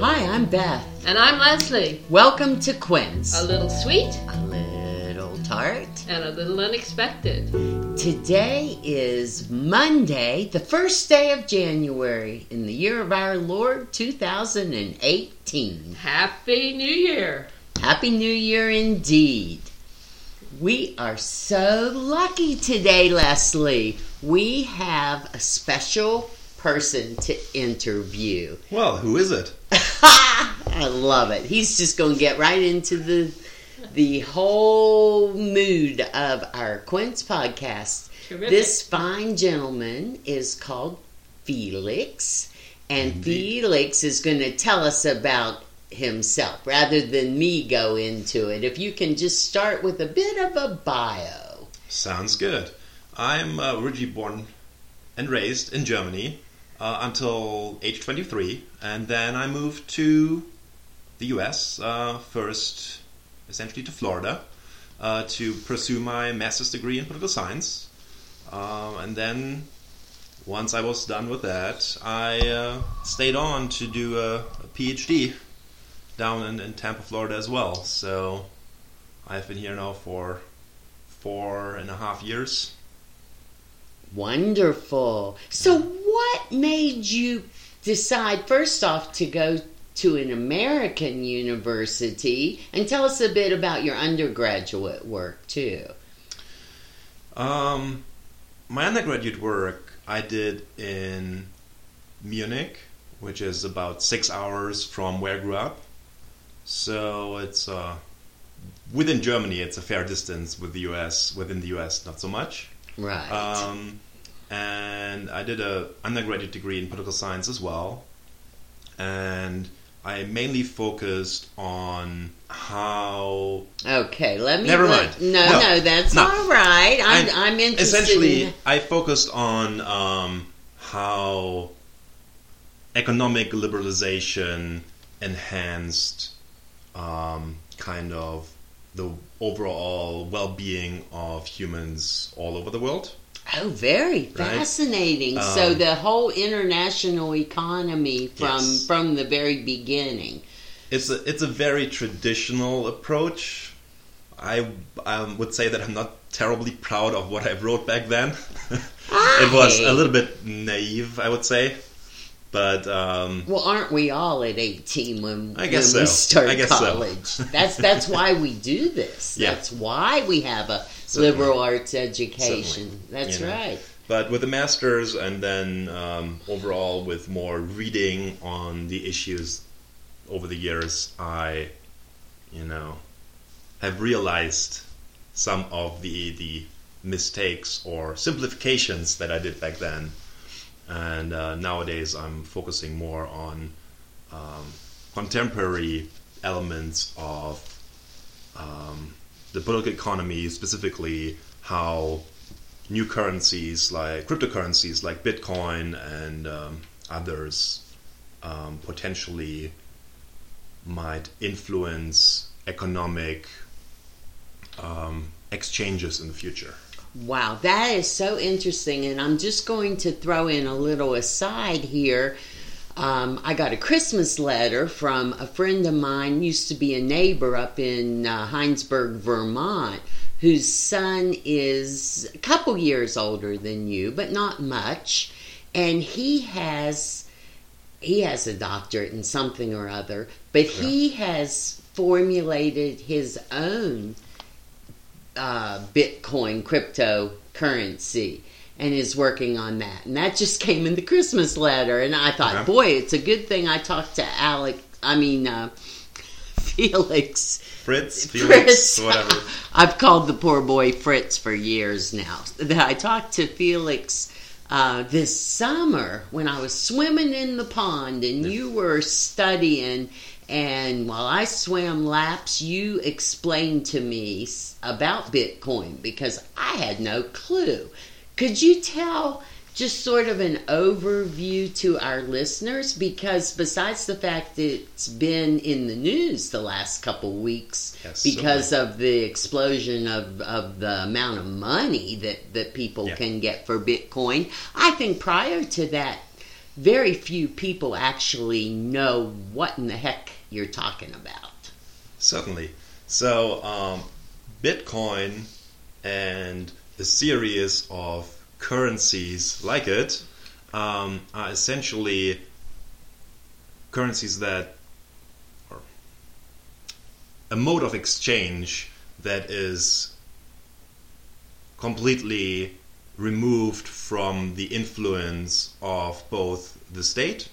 Hi, I'm Beth. And I'm Leslie. Welcome to Quince. A little sweet A little tart. and a little unexpected. Today is Monday, the first day of January in the year of our Lord 2018. Happy New Year! Happy New Year indeed. We are so lucky today, Leslie. We have a special person to interview. Well, who is it? I love it. He's just going to get right into the the whole mood of our Quince podcast. Terrific. This fine gentleman is called Felix, and Indeed. Felix is going to tell us about himself rather than me go into it. If you can just start with a bit of a bio. Sounds good. I'm uh, originally born and raised in Germany uh, until age 23, and then I moved to the US, uh, first essentially to Florida, uh, to pursue my master's degree in political science. Um, and then once I was done with that, I uh, stayed on to do a, a PhD down in, in Tampa, Florida as well. So I've been here now for four and a half years. Wonderful. So, what made you decide, first off, to go to an American university? And tell us a bit about your undergraduate work, too. Um, my undergraduate work I did in Munich, which is about six hours from where I grew up. So it's uh, within Germany, it's a fair distance. With the US, within the US, not so much. Right. Um, and I did a undergraduate degree in political science as well, and I mainly focused on how okay, let me. Never let- mind. No, No. no, that's No. all right. I'm, I- I'm interested. essentially in- I focused on um, how economic liberalization enhanced um, kind of the overall well-being of humans all over the world. Oh, very fascinating. so Um, the whole international economy from Yes. from the very beginning. It's a it's a very traditional approach. I um, would say that I'm not terribly proud of what I wrote back then. it was a little bit naive, I would say, but um, Well, aren't we all at 18 when, I guess when we start guess so. college? that's that's why we do this. Yeah. That's why we have a Certainly. liberal arts education. Certainly. That's You know. right. but with the masters and then um, overall with more reading on the issues over the years, I, you know, have realized some of the the mistakes or simplifications that I did back then, and uh, nowadays I'm focusing more on um, contemporary elements of um, the political economy, specifically how new currencies like cryptocurrencies like Bitcoin and um, others um, potentially might influence economic um, exchanges in the future. Wow, that is so interesting. And I'm just going to throw in a little aside here. Um, I got a Christmas letter from a friend of mine, used to be a neighbor up in uh, Heinsberg, Vermont, whose son is a couple years older than you, but not much. And he has he has a doctorate in something or other, but he has formulated his own uh, Bitcoin cryptocurrency and is working on that. And that just came in the Christmas letter. And I thought, boy, it's a good thing I talked to Alec, I mean, uh, Felix. Fritz, Felix, Fritz. whatever. I've called the poor boy Fritz for years now. That I talked to Felix uh, this summer when I was swimming in the pond and you were studying. And while I swam laps, you explained to me about Bitcoin because I had no clue. Could you tell just sort of an overview to our listeners? Because besides the fact that it's been in the news the last couple weeks Yes, because of the explosion of, of the amount of money that, that people Yeah. can get for Bitcoin, I think prior to that, very few people actually know what in the heck you're talking about. Certainly. So, um, Bitcoin and a series of currencies like it um, are essentially currencies that are a mode of exchange that is completely removed from the influence of both the state,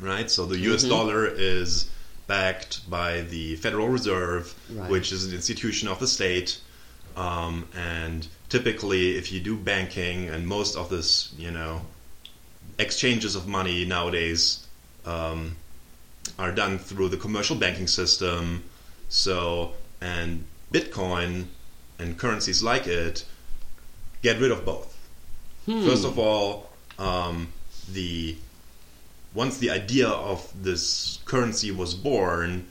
right? So the US Mhm. dollar is backed by the Federal Reserve, Right. which is an institution of the state. Um, and typically, if you do banking and most of this, you know, exchanges of money nowadays um, are done through the commercial banking system. So, and Bitcoin and currencies like it get rid of both. Hmm. First of all, um, the once the idea of this currency was born,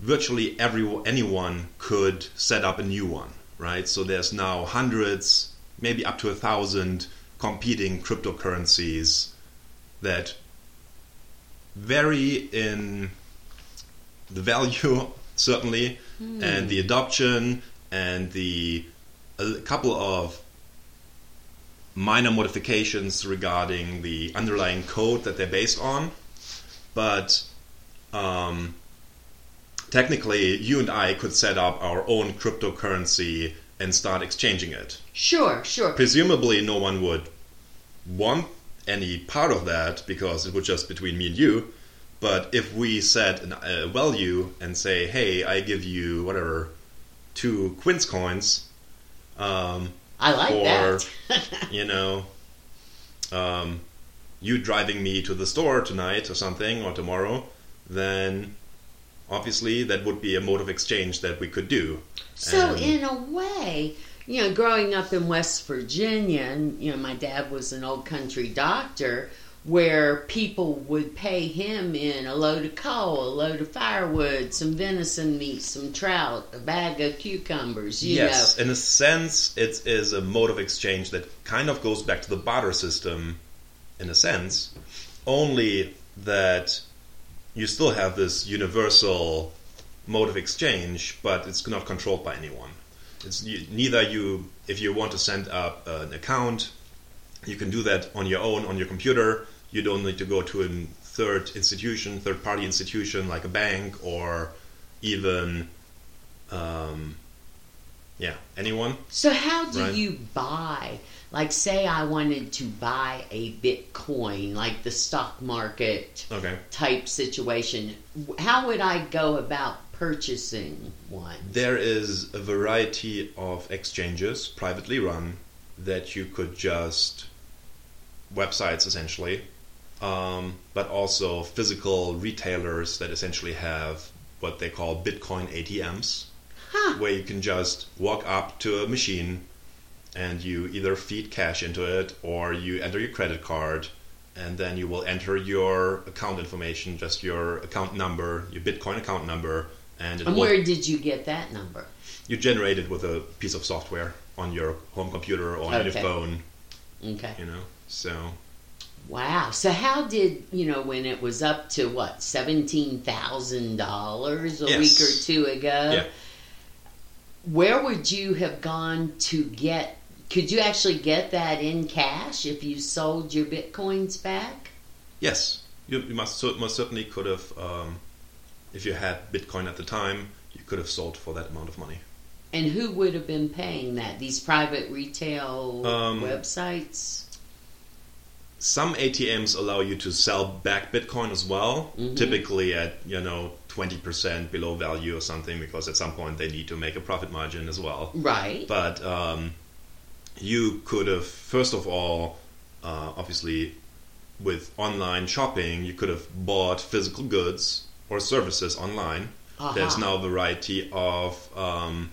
virtually every anyone could set up a new one, right? So there's now hundreds, maybe up to a thousand competing cryptocurrencies that vary in the value certainly and the adoption and the a couple of minor modifications regarding the underlying code that they're based on but um, technically you and i could set up our own cryptocurrency and start exchanging it Sure, sure. presumably no one would want any part of that because it would just between me and you. But if we set an- a value and say, "Hey, I give you whatever two quince coins," um, I like or that. you know, um, you driving me to the store tonight or something or tomorrow, then obviously that would be a mode of exchange that we could do. So, And- in a way, you know, growing up in West Virginia, and you know, my dad was an old country doctor, where people would pay him in a load of coal, a load of firewood, some venison meat, some trout, a bag of cucumbers. You yes, know, in a sense, it is a mode of exchange that kind of goes back to the barter system, in a sense, only that you still have this universal mode of exchange, but it's not controlled by anyone. It's neither you, if you want to send up an account, you can do that on your own on your computer. You don't need to go to a third institution, third party institution like a bank or even, um, yeah, anyone. So how do Right. you buy? Like, say I wanted to buy a Bitcoin, like the stock market Okay. type situation. How would I go about purchasing one? There is a variety of exchanges, privately run, that you could just websites essentially, um, but also physical retailers that essentially have what they call Bitcoin ATMs, Huh. where you can just walk up to a machine and you either feed cash into it or you enter your credit card and then you will enter your account information, just your account number, your Bitcoin account number, and And will where did you get that number? you generate it with a piece of software on your home computer or on your Okay. phone, Okay. you know. So Wow. So how did you know when it was up to what seventeen thousand dollars a Yes. week or two ago? Yeah. Where would you have gone to get? Could you actually get that in cash if you sold your bitcoins back? yes, you, you must most certainly could have, um, if you had Bitcoin at the time, you could have sold for that amount of money. And who would have been paying that? These private retail Um, websites? Some ATMs allow you to sell back Bitcoin as well, Mhm. typically at you know twenty percent below value or something, because at some point they need to make a profit margin as well. Right. but um, you could have first of all uh, obviously with online shopping you could have bought physical goods or services online there's now a variety of um,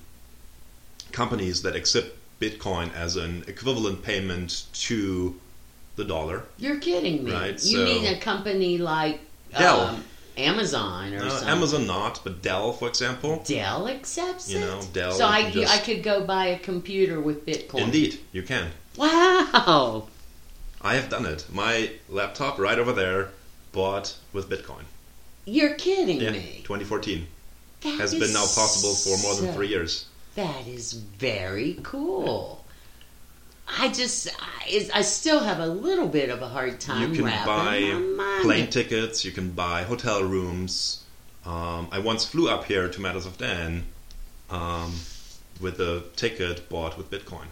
companies that accept bitcoin as an equivalent payment to the dollar. You're kidding me. Right, you so- mean a company like Dell. um, Amazon or Uh, something? Amazon not, but Dell, for example. Dell accepts You know, Dell, So I, just- I could go buy a computer with Bitcoin. Indeed, you can. Wow. I have done it. My laptop right over there bought with Bitcoin. You're kidding Yeah, me. 2014 That has been now possible for more than so- three years. That is very cool. I just, I, I still have a little bit of a hard time you can buy plane tickets. You can buy hotel rooms. Um, I once flew up here to Matters of Dan um, with a ticket bought with Bitcoin.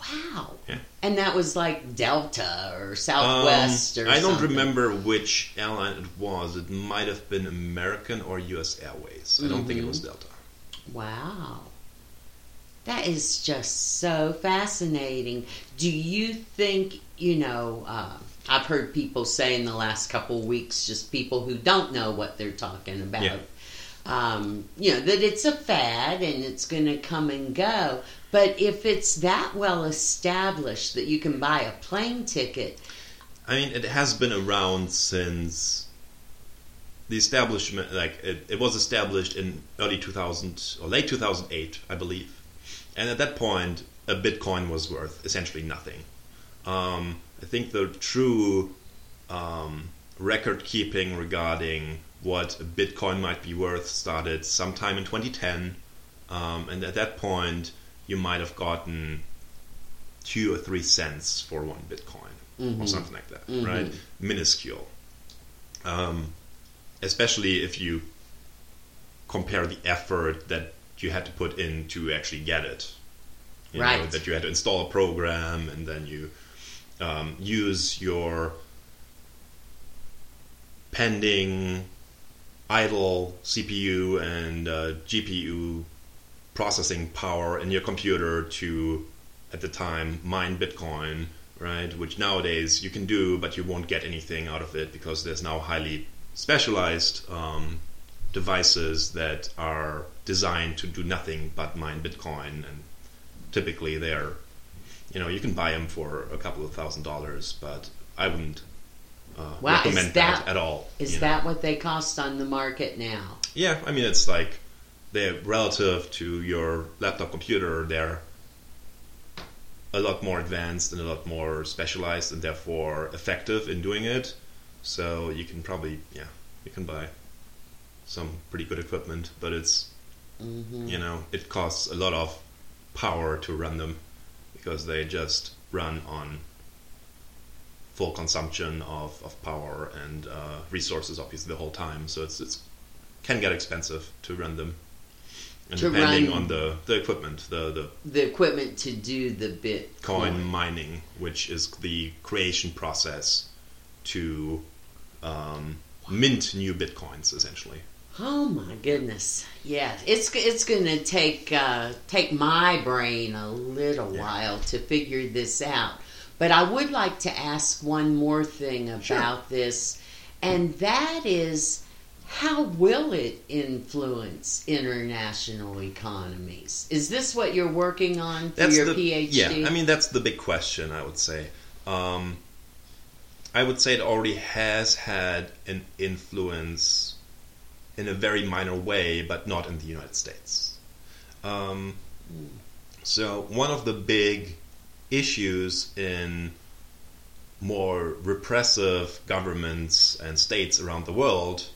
Wow. Yeah. And that was like Delta or Southwest Um, or I don't something. remember which airline it was. It might have been American or U.S. Airways. I don't think it was Mm-hmm. Delta. Wow. That is just so fascinating. Do you think, you know, uh, I've heard people say in the last couple weeks, just people who don't know what they're talking about, Yeah. um, you know, that it's a fad and it's going to come and go. But if it's that well established that you can buy a plane ticket, I mean, it has been around since the establishment. Like it, it was established in early 2000 or late 2008, I believe. And at that point, a Bitcoin was worth essentially nothing. Um, I think the true um, record keeping regarding what a Bitcoin might be worth started sometime in 2010. Um, and at that point, you might have gotten two or three cents for one Bitcoin or something like that, Mhm. right? Minuscule. Um, especially if you compare the effort that you had to put in to actually get it. You know, Right. that you had to install a program and then you um, use your pending idle CPU and uh, GPU processing power in your computer to, at the time, mine Bitcoin, right? Which nowadays you can do, but you won't get anything out of it because there's now highly specialized um, devices that are designed to do nothing but mine Bitcoin, and typically they're, you know, you can buy them for a couple of thousand dollars, but I wouldn't uh, Wow, is recommend that, that- at all. is you know. that what they cost on the market now? Yeah, I mean it's like they're relative to your laptop computer. They're a lot more advanced and a lot more specialized, and therefore effective in doing it. So you can probably yeah you can buy some pretty good equipment, but it's hmm you know it costs a lot of power to run them because they just run on full consumption of, of power and uh, resources obviously the whole time. So it's it's can get expensive to run them. And To depending on the, the equipment the the The equipment to do the bit coin mining which is the creation process to um, mint new bitcoins essentially Oh my goodness! Yeah, it's it's going to take uh, take my brain a little Yeah. while to figure this out. But I would like to ask one more thing about Sure. this, and that is, how will it influence international economies? Is this what you're working on for your the, PhD? Yeah, I mean that's the big question. I would say. Um, I would say it already has had an influence in a very minor way, but not in the United States. Um, so one of the big issues in more repressive governments and states around the world,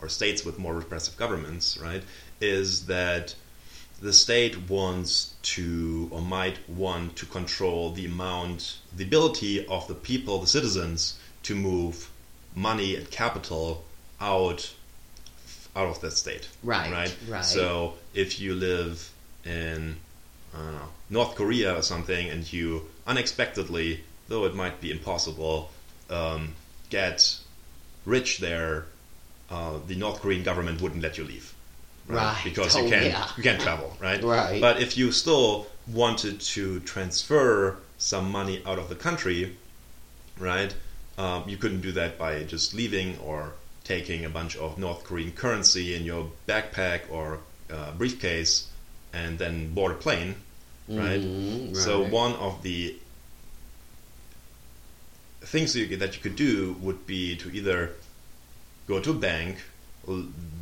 or states with more repressive governments, right, is that the state wants to or might want to control the amount, the ability of the people, the citizens, to move money and capital out out of that state. Right, Right. right. So if you live in I don't know, North Korea or something, and you unexpectedly, though it might be impossible, um, get rich there, uh, the North Korean government wouldn't let you leave, Right. Because Oh, you can't yeah. you can't travel, right? Right. But if you still wanted to transfer some money out of the country, right, um, you couldn't do that by just leaving or taking a bunch of North Korean currency in your backpack or uh, briefcase and then board a plane, right? Mhm, So right. one of the things that you, that you could do would be to either go to a bank,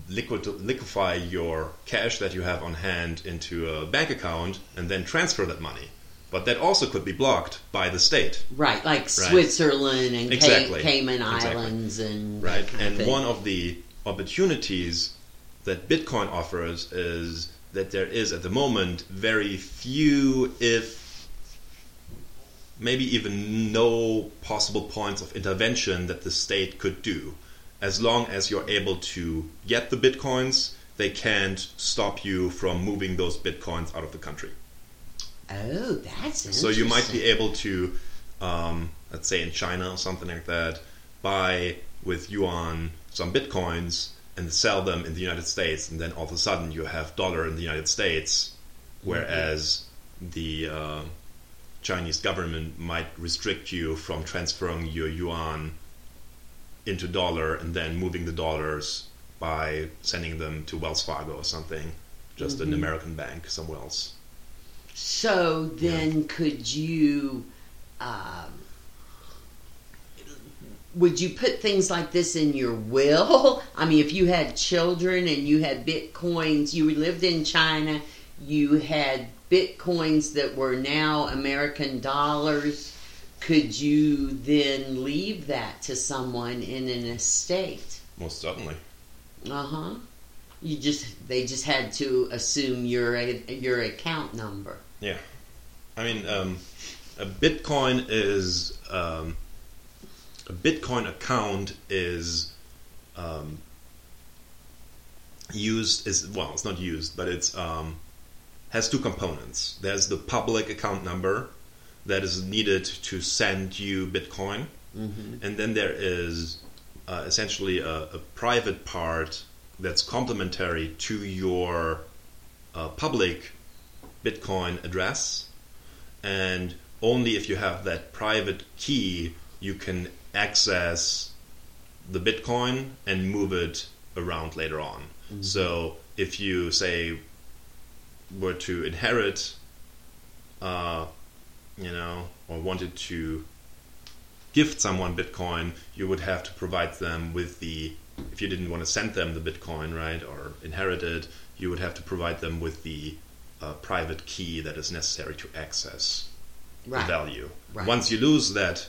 liquid, liquefy your cash that you have on hand into a bank account, and then transfer that money. But that also could be blocked by the state. Right, like Switzerland and Exactly. Cayman Exactly. Islands and right? of And thing. one of the opportunities that Bitcoin offers is that there is at the moment very few, if maybe even no possible points of intervention that the state could do. As long as you're able to get the bitcoins, they can't stop you from moving those bitcoins out of the country. Oh, that's interesting. So you might be able to, um, let's say in China or something like that, buy with yuan some bitcoins and sell them in the United States, and then all of a sudden you have dollar in the United States, whereas the uh, Chinese government might restrict you from transferring your yuan into dollar and then moving the dollars by sending them to Wells Fargo or something, just an American bank somewhere else. So then, could you? Um, would you put things like this in your will? I mean, if you had children and you had bitcoins, you lived in China, you had bitcoins that were now American dollars, could you then leave that to someone in an estate? Most certainly. Uh huh. You just they just had to assume your your account number. Yeah, I mean, um, a Bitcoin is um, a Bitcoin account is um, used is well, it's not used, but it's um, has two components. There's the public account number that is needed to send you Bitcoin, Mm-hmm. and then there is uh, essentially a, a private part that's complementary to your uh, public Bitcoin address, and only if you have that private key you can access the Bitcoin and move it around later on. So if you say were to inherit, uh, you know, or wanted to gift someone Bitcoin, you would have to provide them with the. If you didn't want to send them the Bitcoin, right, or inherit it, you would have to provide them with the uh, private key that is necessary to access Right. the value. Right. Once you lose that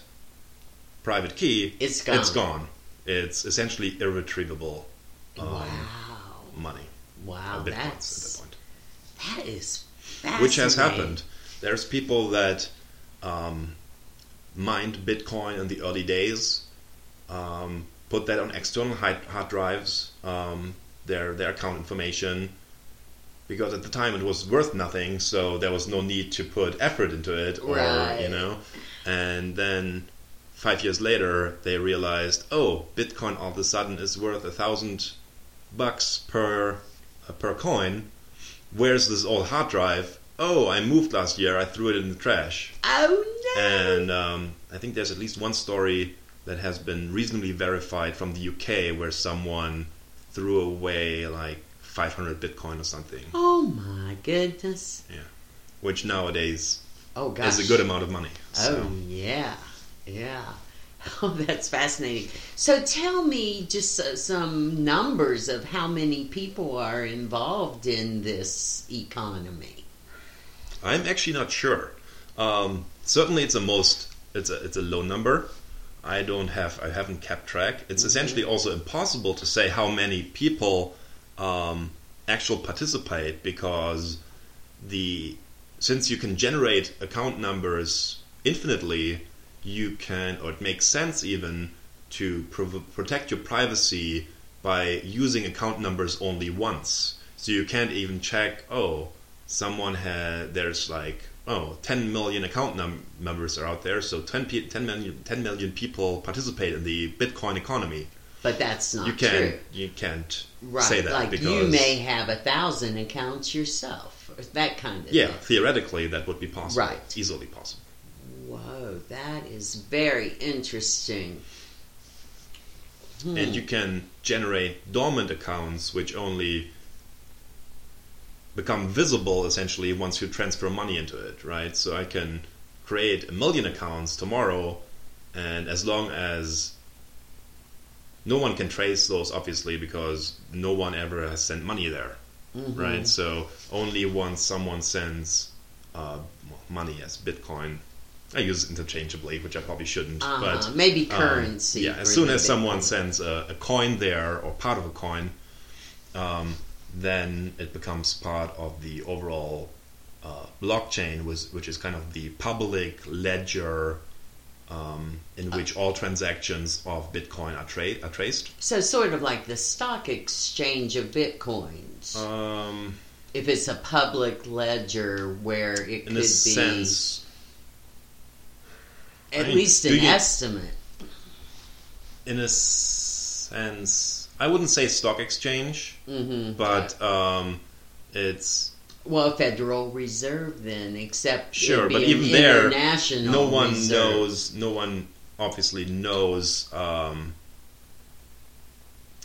private key, It's gone. It's gone. It's essentially irretrievable um, wow. money. Wow. That's at that point. that is fascinating. Which has happened. There's people that um, mined Bitcoin in the early days, um, put that on external hard, hard drives, um, their their account information, because at the time it was worth nothing, so there was no need to put effort into it, or Right. you know. And then five years later, they realized, oh, Bitcoin all of a sudden is worth a thousand bucks per uh, per coin. Where's this old hard drive? Oh, I moved last year. I threw it in the trash. Oh no. And um, I think there's at least one story that has been reasonably verified from the UK where someone threw away like 500 Bitcoin or something, oh my goodness. Yeah. Which nowadays Oh gosh. is a good amount of money. So, Oh yeah, yeah. Oh, that's fascinating. So tell me just uh, some numbers of how many people are involved in this economy. I'm actually not sure. Um, certainly, it's a most it's a it's a low number. I don't have I haven't kept track. It's essentially also impossible to say how many people um, actually participate because the since you can generate account numbers infinitely, you can or it makes sense even to prov- protect your privacy by using account numbers only once. So you can't even check. Oh, someone had there's like oh 10 million account num- members are out there so 10, pe- 10 million 10 million people participate in the bitcoin economy But that's not you can't true. you can't Right. say that like because you may have a thousand accounts yourself. That kind of yeah thing. theoretically that would be possible Right. easily possible Whoa, that is very interesting. Hmm. and you can generate dormant accounts which only become visible essentially once you transfer money into it right so i can create a million accounts tomorrow and as long as no one can trace those, obviously, because no one ever has sent money there, Mm-hmm. right? So only once someone sends uh, money as Bitcoin, I use it interchangeably, which I probably shouldn't, Uh-huh. but Maybe um, currency. yeah, as soon as someone sends a, a coin there or part of a coin, um, then it becomes part of the overall uh, blockchain, was, which is kind of the public ledger um, in which all transactions of Bitcoin are, tra- are traced. So sort of like the stock exchange of bitcoins. Um, if it's a public ledger where it in could be sense, at I mean, least an you- estimate. in a sense, I wouldn't say stock exchange, hmm but um, it's well, Federal Reserve then, except Sure, but even there, no one reserve. knows. No one obviously knows um,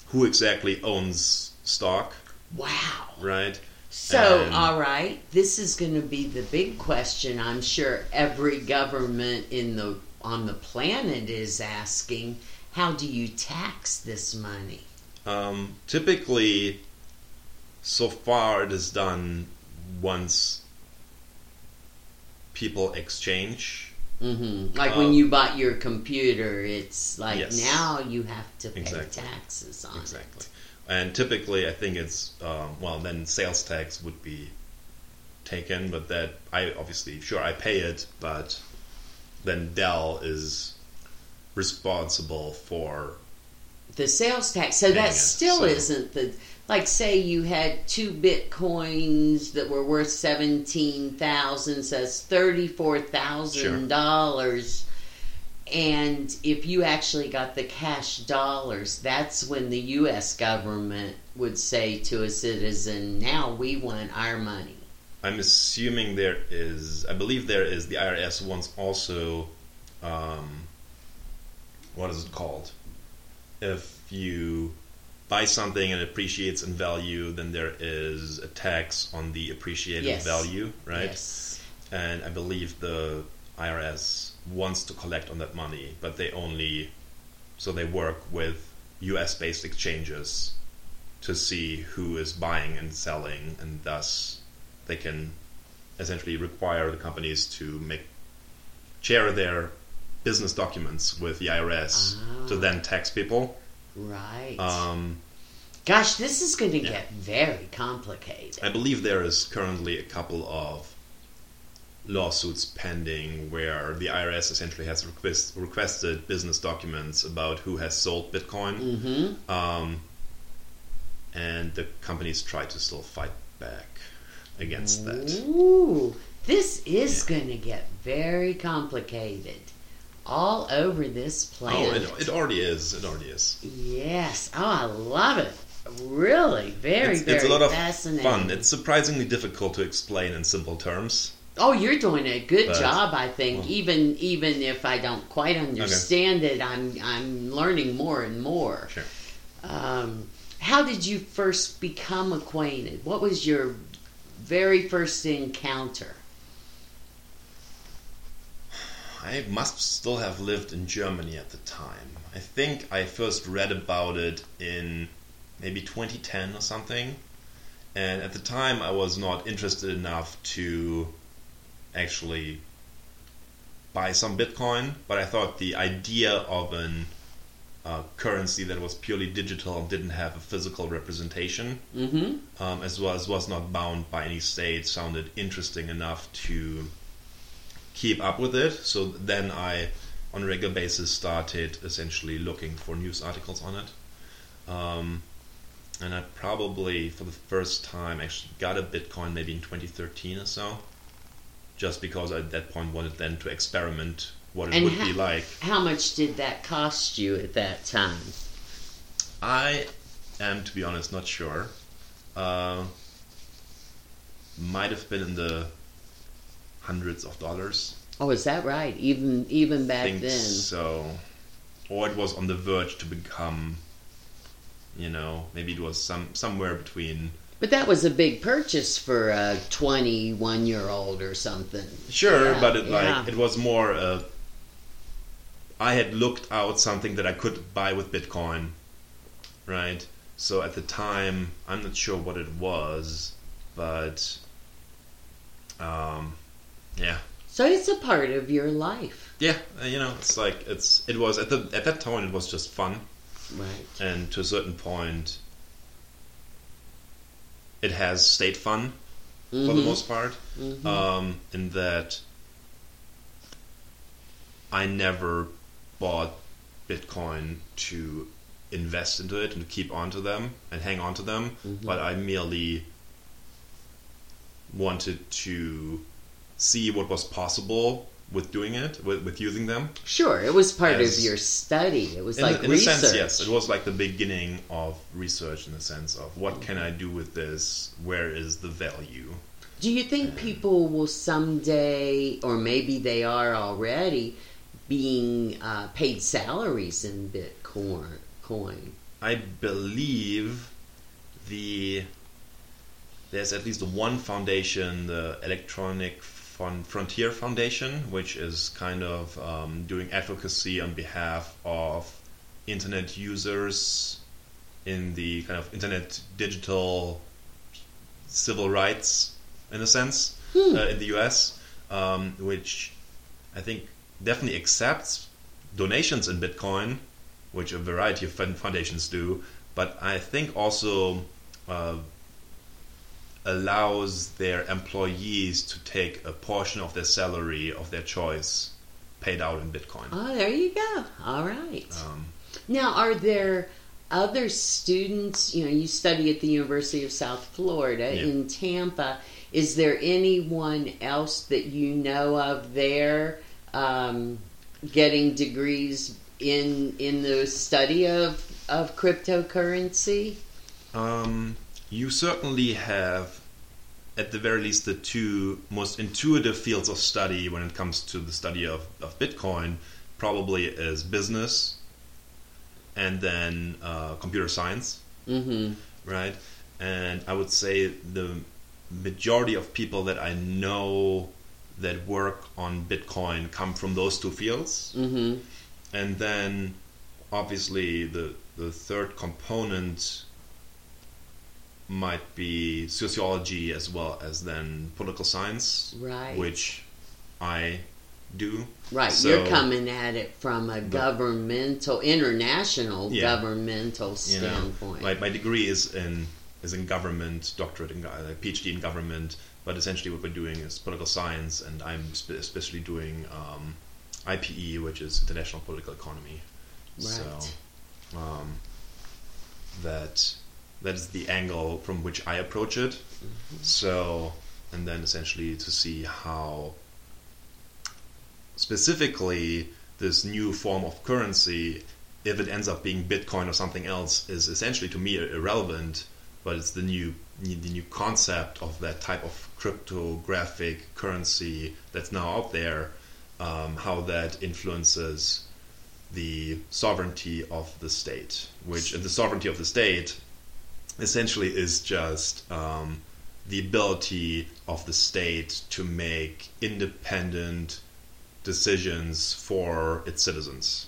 who exactly owns stock, Wow. right? So, And- all right, this is going to be the big question. I'm sure every government in the on the planet is asking, how do you tax this money? Um, typically, so far it is done once people exchange. hmm Like Um, when you bought your computer, it's like Yes. now you have to pay Exactly. taxes on it. Exactly. And typically, I think it's um, well, then sales tax would be taken, but that I obviously sure I pay it, but then Dell is responsible for. The sales tax. So that it, still so- isn't the like. Say you had two bitcoins that were worth seventeen thousand. So that's thirty four thousand dollars. And if you actually got the cash dollars, that's when the U.S. government would say to a citizen, "Now we want our money." I'm assuming there is. I believe there is. The IRS wants also. Um, what is it called? If you buy something and it appreciates in value, then there is a tax on the appreciated Yes. value, right? Yes. And I believe the IRS wants to collect on that money, but they only. So they work with US based exchanges to see who is buying and selling, and thus they can essentially require the companies to make share their business documents with the IRS to Ah. then tax people. Right. Um, Gosh, this is going to yeah. get very complicated. I believe there is currently a couple of lawsuits pending where the IRS essentially has request, requested business documents about who has sold Bitcoin, Mm-hmm. um, and the companies try to still fight back against that. Ooh, this is going to get very complicated all over this Oh, planet. it, it already is. It already is. yes. Oh, I love it. Really, very, it's, very it's a lot of fascinating. fun. It's surprisingly difficult to explain in simple terms. Oh, you're doing a good But- job, I think. well. even even if I don't quite understand it, I'm I'm learning more and more. Sure. Um, how did you first become acquainted? What was your very first encounter? I must still have lived in Germany at the time. I think I first read about it in maybe 2010 or something. And at the time, I was not interested enough to actually buy some Bitcoin, but I thought the idea of an uh, currency that was purely digital and didn't have a physical representation, Mm-hmm. um, as well as was not bound by any state, sounded interesting enough to keep up with it. So then I, on a regular basis, started essentially looking for news articles on it. Um, and I probably, for the first time, actually got a Bitcoin maybe in 2013 or so, just because I, at that point wanted then to experiment what it And would ha- be like. How much did that cost you at that time? I am, to be honest, not sure. Uh, might have been in the hundreds of dollars. Oh, is that right? Even even back then. so. Or it was on the verge to become, you know, maybe it was some somewhere between. But that was a big purchase for a 21 year old or something. Sure, Yeah, but it yeah. like it was more. Uh, I had looked out something that I could buy with Bitcoin, right? So at the time, I'm not sure what it was, but um, yeah, So it's a part of your life, yeah, uh, you know, it's like it's it was at the at that time it was just fun, right? and to a certain point, it has stayed fun for the Mhm. most part. Mhm. um, in that I never bought Bitcoin to invest into it and to keep onto them and hang on to them, Mhm. but I merely wanted to see what was possible with doing it, with, with using them. Sure, it was part As- of your study. It was In, like in a research. sense, yes, it was like the beginning of research in the sense of what can I do with this? Where is the value? Do you think people will someday, or maybe they are already, being uh, paid salaries in Bitcoin? Coin. I believe the there's at least one foundation, the Electronic Fron- Frontier Foundation, which is kind of um, doing advocacy on behalf of internet users in the kind of internet digital civil rights, in a sense, Hmm. uh, in the US, um, which I think definitely accepts donations in Bitcoin, which a variety of foundations do, but I think also uh, allows their employees to take a portion of their salary of their choice paid out in Bitcoin. Oh, there you go. All right. Um, Now, are there other students? You know, you study at the University of South Florida Yeah. in Tampa. Is there anyone else that you know of there um, getting degrees in in the study of of cryptocurrency? Um, you certainly have, at the very least, the two most intuitive fields of study when it comes to the study of, of Bitcoin probably is business and then uh, computer science, Mm-hmm. right? And I would say the majority of people that I know that work on Bitcoin come from those two fields Mm-hmm. and then obviously the the third component might be sociology as well as then political science Right. which i do Right. So- You're coming at it from a governmental, international Yeah. governmental you know standpoint. my, my degree is in is in government doctorate in phd in government but essentially what we're doing is political science and i'm spe- especially doing um, ipe which is international political economy so Right. um, that that is the angle from which I approach it. So, and then essentially to see how specifically this new form of currency, if it ends up being Bitcoin or something else, is essentially to me irrelevant. But it's the new the new concept of that type of cryptographic currency that's now out there. Um, how that influences the sovereignty of the state, which the sovereignty of the state essentially is just um, the ability of the state to make independent decisions for its citizens.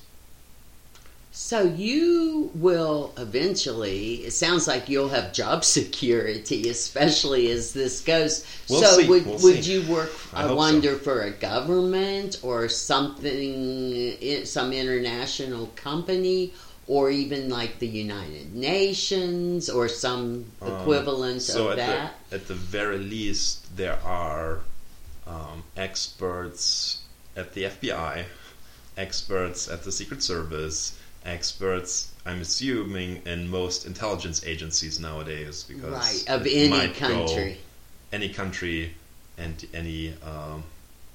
So you will eventually. It sounds like you'll have job security, especially as this goes. We'll so see, would we'll would see. you work? I I, wonder for a government or something, some international company, or even like the United Nations or some Um, equivalent so of at that. The, at the very least, there are um, experts at the FBI, experts at the Secret Service, experts. I'm assuming in most intelligence agencies nowadays, because Right of any country. any country, and any um,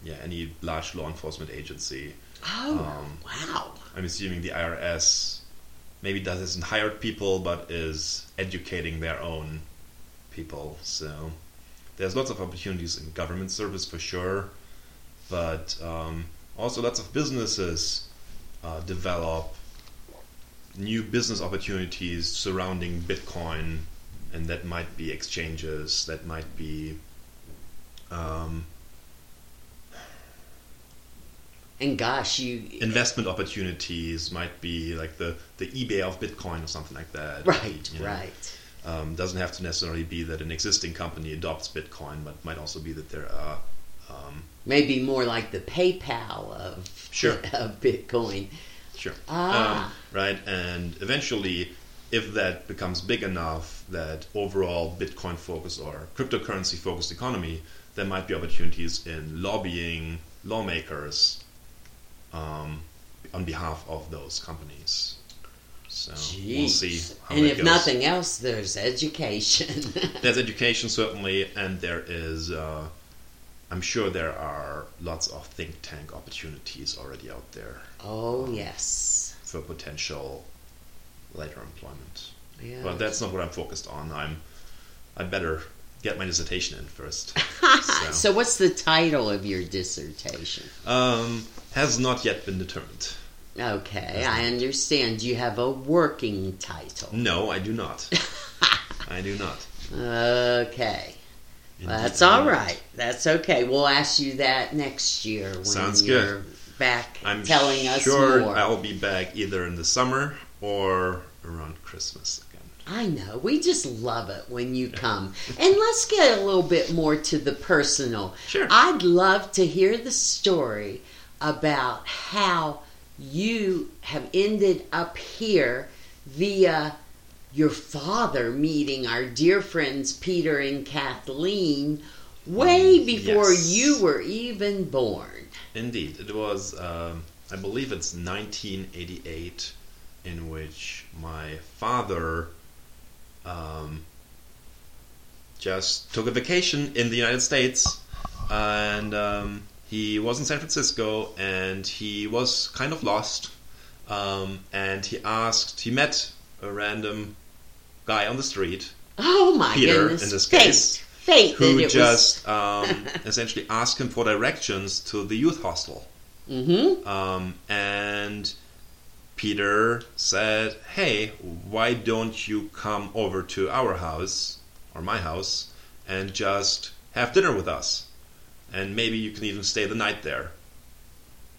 yeah any large law enforcement agency. Oh um, wow! I'm assuming the IRS maybe doesn't hire people, but is educating their own people. So there's lots of opportunities in government service for sure, but um, also lots of businesses uh, develop new business opportunities surrounding Bitcoin, and that might be exchanges, that might be um, And gosh, you investment opportunities might be like the, the eBay of Bitcoin or something like that. right, you know. right. Um, doesn't have to necessarily be that an existing company adopts Bitcoin, but might also be that there are um, Maybe more like the PayPal of Sure. of Bitcoin. Sure. Ah. Um, right, and eventually, if that becomes big enough that overall Bitcoin focused or cryptocurrency focused economy, there might be opportunities in lobbying lawmakers um, on behalf of those companies. So we'll see how and if goes. nothing else, there's education. There's education certainly, and there is. Uh, I'm sure there are lots of think tank opportunities already out there oh yes, for potential later employment. yeah. But that's not what I'm focused on. I'm I better get my dissertation in first. so. so. what's the title of your dissertation? Um, has not yet been determined. Okay, I understand. You have a working title. No, I do not. I do not. Okay. Well, that's all right. That's okay. We'll ask you that next year when Sounds you're good. back I'm telling us sure more. I'll be back either in the summer or around Christmas. I know. We just love it when you come. And let's get a little bit more to the personal. Sure. I'd love to hear the story about how you have ended up here via your father meeting our dear friends Peter and Kathleen way Mm, before yes. you were even born. Indeed, it was. Um, I believe it's 1988, in which my father um, just took a vacation in the United States, and um, he was in San Francisco, and he was kind of lost, um, and he asked. He met a random guy on the street Oh my Peter, goodness. in this fate. case, Fate who just um, essentially asked him for directions to the youth hostel. was. hmm Um, and Peter said, Hey, why don't you come over to our house, or my house, and just have dinner with us? And maybe you can even stay the night there.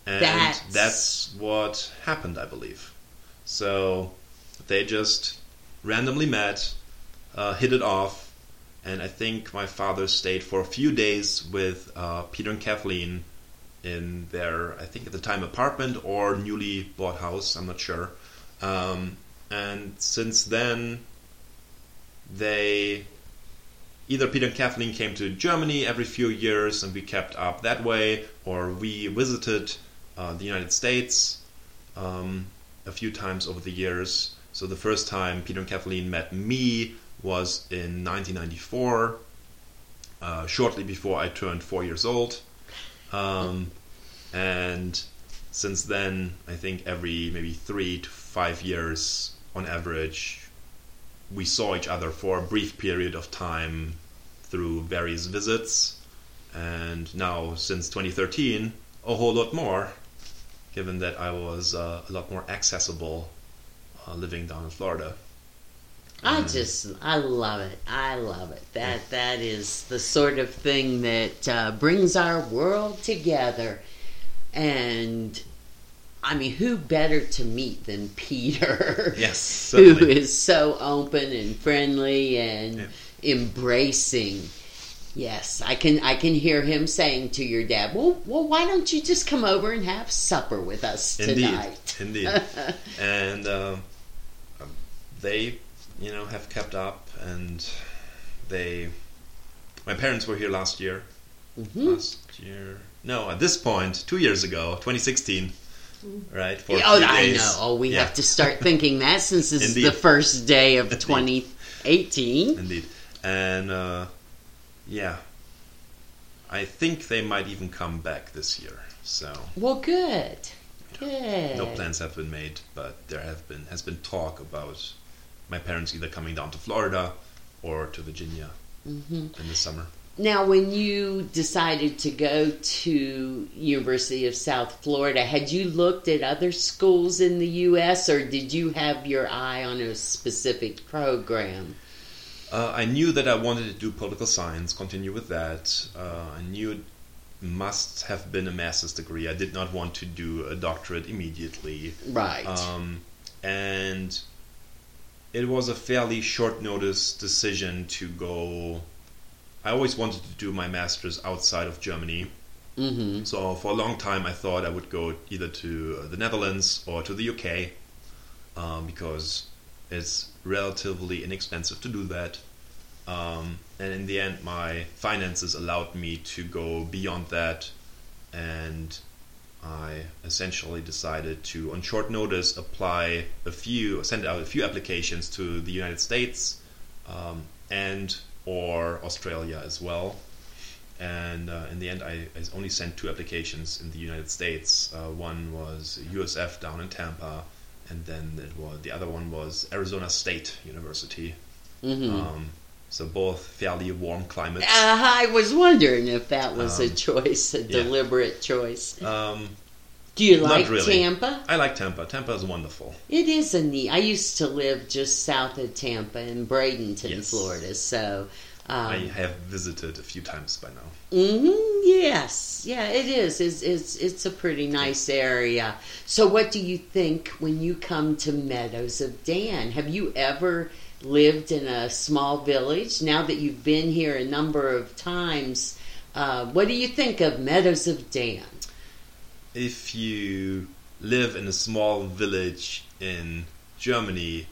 And That's- that's what happened, I believe. So they just randomly met, uh, hit it off, and I think my father stayed for a few days with uh, Peter and Kathleen in their, I think at the time, apartment or newly bought house. I'm not sure. Um, and since then, they either Peter and Kathleen came to Germany every few years, and we kept up that way, or we visited uh, the United States um, a few times over the years. So the first time Peter and Kathleen met me was in 1994, uh, shortly before I turned four years old. Um, and since then, I think every maybe three to five years on average, we saw each other for a brief period of time through various visits. And now, since 2013, a whole lot more, given that I was uh, a lot more accessible uh, living down in Florida. I just, I love it. I love it. That that is the sort of thing that uh, brings our world together. And I mean, who better to meet than Peter? Yes, who is so open and friendly and Yeah. embracing. Yes, I can. I can hear him saying to your dad, "Well, well, why don't you just come over and have supper with us tonight?" Indeed, indeed. and um, they, you know, have kept up, and they. My parents were here last year. Mhm. Last year, no, at this point, two years ago, 2016, right? For oh, I days. know. Oh, we Yeah, have to start thinking that since this is the first day of 2018. Indeed, and uh, yeah, I think they might even come back this year. So Well, good, good. no plans have been made, but there have been has been talk about my parents either coming down to Florida or to Virginia hmm in the summer. Now, when you decided to go to University of South Florida, had you looked at other schools in the U.S. or did you have your eye on a specific program? Uh, I knew that I wanted to do political science, continue with that. Uh, I knew it must have been a master's degree. I did not want to do a doctorate immediately. Right. Um, and it was a fairly short notice decision to go. I always wanted to do my master's outside of Germany. mm-hmm. So for a long time, I thought I would go either to the Netherlands or to the UK um, because it's relatively inexpensive to do that. Um, and in the end, my finances allowed me to go beyond that, and I essentially decided to, on short notice, apply a few, send out a few applications to the United States um, and or Australia as well and uh, in the end, I, I only sent two applications in the United States. Uh, one was USF down in Tampa, and then it was the other one was Arizona State University. Mm-hmm. Um, so both fairly warm climates. Uh, I was wondering if that was a Um, choice, a yeah. deliberate choice. Um, Do you like really. Tampa? I like Tampa. Tampa is wonderful. It is a neat. I used to live just south of Tampa in Bradenton, Yes. Florida. So, I um, have visited a few times by now. mhm, yes, yeah, it is. It's, it's it's a pretty nice area. So, what do you think when you come to Meadows of Dan? Have you ever lived in a small village? Now that you've been here a number of times, uh, what do you think of Meadows of Dan? if you live in a small village in Germany,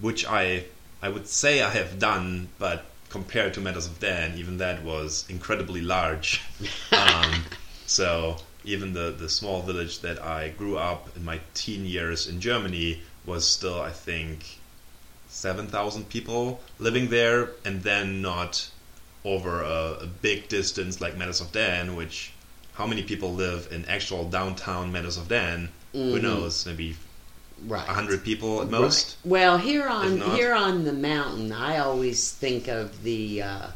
which I I would say I have done, but compared to Meadows of Dan, even that was incredibly large. um, so even the the small village that I grew up in my teen years in Germany was still, I think, seven thousand people living there, and then not over a, a big distance like Meadows of Dan, which how many people live in actual downtown Meadows of Dan? Who Mhm. knows? Maybe Right. a hundred people at most. Right. Well, here on not- here on the mountain, I always think of the uh,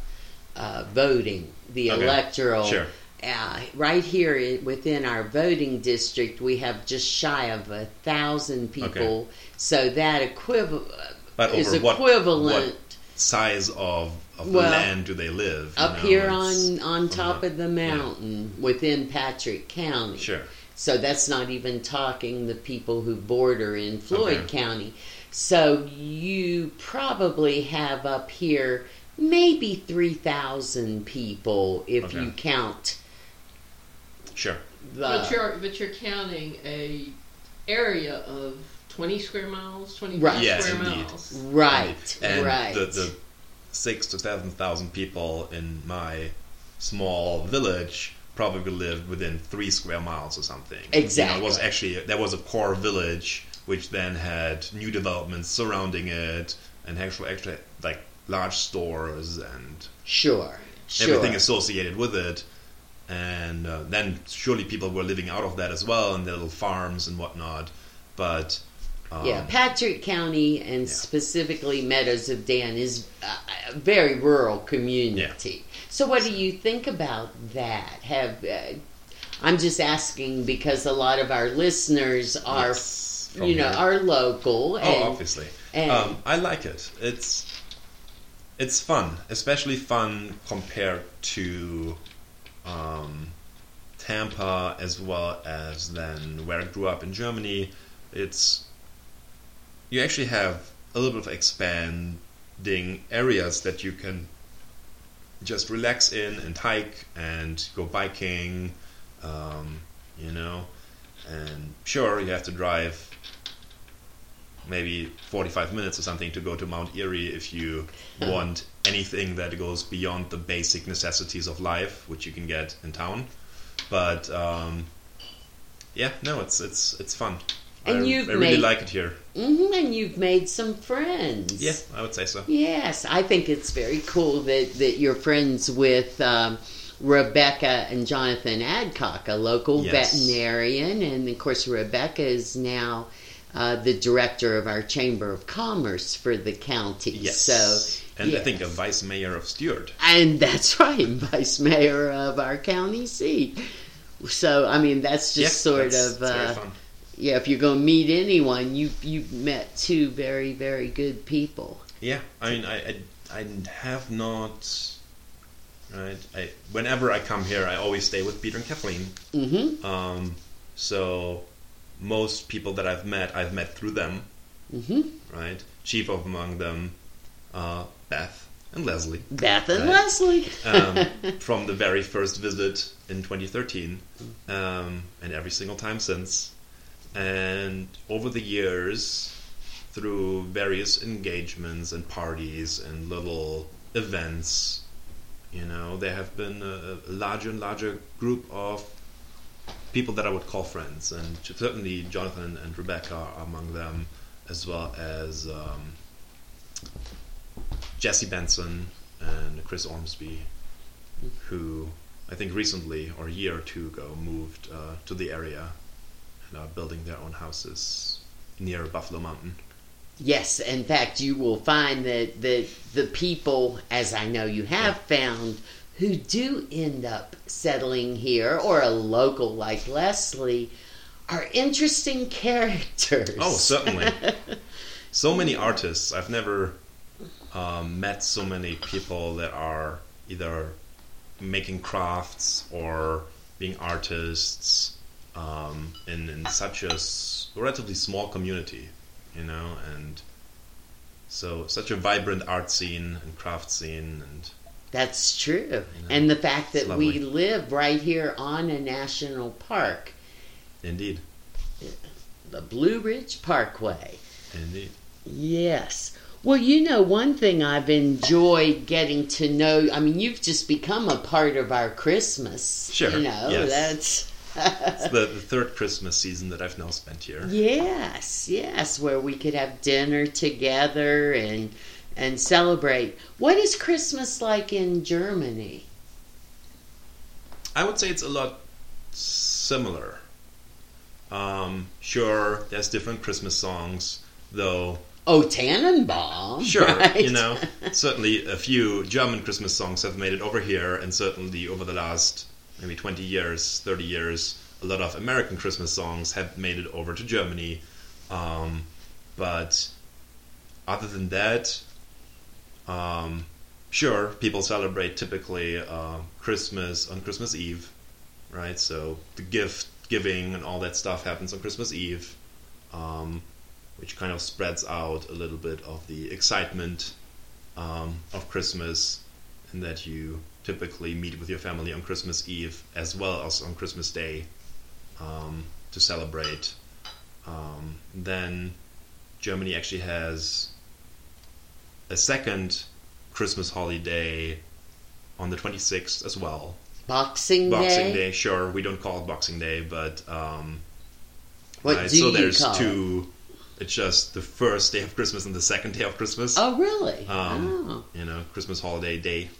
uh, voting, the Okay. electoral. Sure. Uh, right here within our voting district, we have just shy of a thousand people. So that equivalent is what- equivalent what size of, of Well, land do they live? up know, here on on top of the mountain within Patrick County. Sure. So that's not even talking the people who border in Floyd Okay. County. So you probably have up here maybe 3,000 people if Okay. you count Sure. but you're but you're counting a area of twenty square miles, twenty Right. Yes, square indeed. miles. Right, And right. the, the six to seven thousand people in my small village probably lived within three square miles or something. You know, Exactly. it was actually there was a core village which then had new developments surrounding it and actually actually like large stores and sure, sure. everything associated with it. And uh, then surely people were living out of that as well, and their little farms and whatnot. But um, yeah, Patrick County and yeah. specifically Meadows of Dan is a, very rural community. yeah. So, what do you think about that? Have uh, I'm just asking because a lot of our listeners are, yes, you know, here. are local. Oh, and, obviously. and- um, I like it. It's it's fun, especially fun compared to um, Tampa as well as then where I grew up in Germany. It's you actually have a little bit of expanding areas that you can just relax in and hike and go biking, um, you know. And sure, you have to drive maybe 45 minutes or something to go to Mount Airy if you want anything that goes beyond the basic necessities of life, which you can get in town. But um, yeah, no, it's it's it's fun. And I, you've I really made- like it here. Mhm, and you've made some friends. Yeah, I would say so. Yes, I think it's very cool that, that you're friends with um, Rebecca and Jonathan Adcock, a local Yes. veterinarian. And of course, Rebecca is now uh, the director of our Chamber of Commerce for the county. Yes. So, and I think a vice mayor of Stuart. And that's right, vice mayor of our county seat. So, I mean, that's just yeah, sort that's- of. Uh, yeah, if you're going to meet anyone, you you've met two very very good people. Yeah, I mean, I, I, I have not right? I, whenever I come here, I always stay with Peter and Kathleen. Mm-hmm. Um, so most people that I've met, I've met through them, Mm-hmm. right? Chief of among them, uh, Beth and Leslie, Beth and Right. Leslie. um, from the very first visit in 2013, um, and every single time since. And over the years, through various engagements and parties and little events, you know, there have been a, a larger and larger group of people that I would call friends, and certainly Jonathan and Rebecca are among them, as well as um, Jesse Benson and Chris Ormsby, who I think recently or a year or two ago moved uh, to the area and are building their own houses near Buffalo Mountain. Yes, in fact, you will find that the the people, as I know you have found, who do end up settling here, or a local like Leslie, are interesting characters. Oh, certainly. so many artists. I've never um, met so many people that are either making crafts or being artists um, in, in such a s- relatively small community, you know, and so such a vibrant art scene and craft scene and That's true. know, and the fact that we live right here on a national park, indeed, the Blue Ridge Parkway. indeed. Yes. Well, you know, one thing I've enjoyed getting to know, I mean, you've just become a part of our Christmas. Sure, You know, yes. that's. It's the, the third Christmas season that I've now spent here. Yes, yes, where we could have dinner together and and celebrate. What is Christmas like in Germany? I would say it's a lot similar. Um, sure, there's different Christmas songs, though. Oh, Tannenbaum. Sure, right? you know, certainly a few German Christmas songs have made it over here, and certainly over the last maybe 20 years, 30 years, a lot of American Christmas songs have made it over to Germany. Um, but other than that, um, sure, people celebrate typically uh, Christmas on Christmas Eve, right? So the gift giving and all that stuff happens on Christmas Eve. Um, which kind of spreads out a little bit of the excitement um, of Christmas, and that you typically meet with your family on Christmas Eve as well as on Christmas Day um, to celebrate. Um, then Germany actually has a second Christmas holiday on the 26th as well. Boxing, day. Boxing Day. Day, sure, we don't call it Boxing Day, but um, What right, do so you there's call it? It's just the first day of Christmas and the second day of Christmas. Oh, really? Um, oh. You know, Christmas holiday day,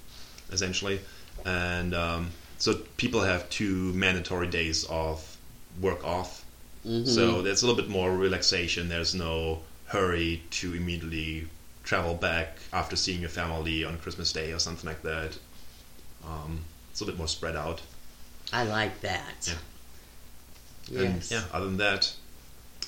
essentially, and um, so people have two mandatory days of work off. Mhm. So there's a little bit more relaxation. There's no hurry to immediately travel back after seeing your family on Christmas Day or something like that. Um, it's a little bit more spread out. I like that. Yeah. And Yes. yeah, other than that,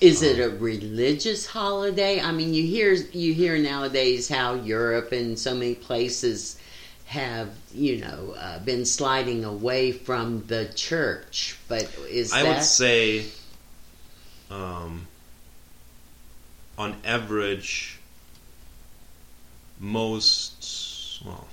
Is it a religious holiday? I mean, you hear you hear nowadays how Europe and so many places have you know uh, been sliding away from the church, but is I that would say, um, on average, most well,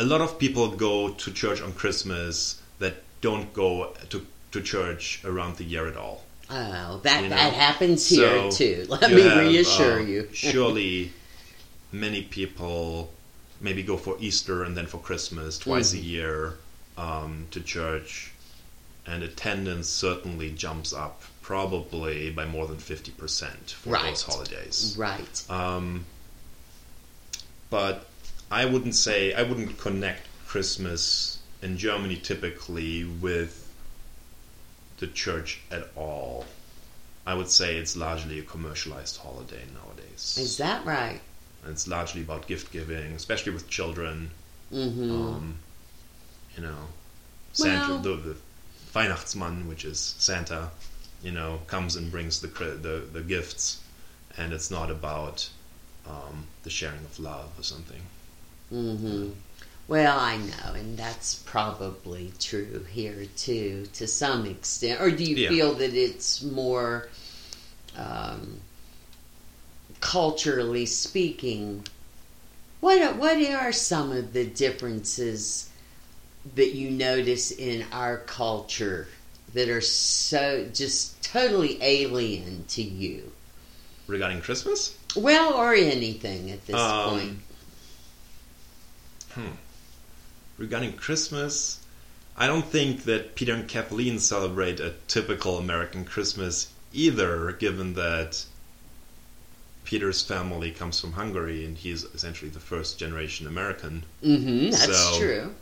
a lot of people go to church on Christmas that don't go to to church around the year at all. Oh that you know? that happens here So, too? Let me have, reassure uh, you. surely, many people maybe go for Easter and then for Christmas twice a Mhm. year um, to church, and attendance certainly jumps up probably by more than fifty percent for Right. those holidays. right. Um, but I wouldn't say I wouldn't connect Christmas in Germany typically with the church at all. I would say it's largely a commercialized holiday nowadays. Is that right? It's largely about gift giving, especially with children. Mm-hmm. Um, you know, Santa, Well- the, the Weihnachtsmann, which is Santa, you know, comes and brings the the, the gifts, and it's not about um, the sharing of love or something. Mm-hmm. Well, I know, and that's probably true here too, to some extent. Or do you Yeah. feel that it's more um, culturally speaking? What are, what are some of the differences that you notice in our culture that are so just totally alien to you? Regarding Christmas, Well, or anything at this Um, point. Regarding Christmas, I don't think that Peter and Kathleen celebrate a typical American Christmas either, given that Peter's family comes from Hungary and he's essentially the first generation American. Mm-hmm, that's so- true.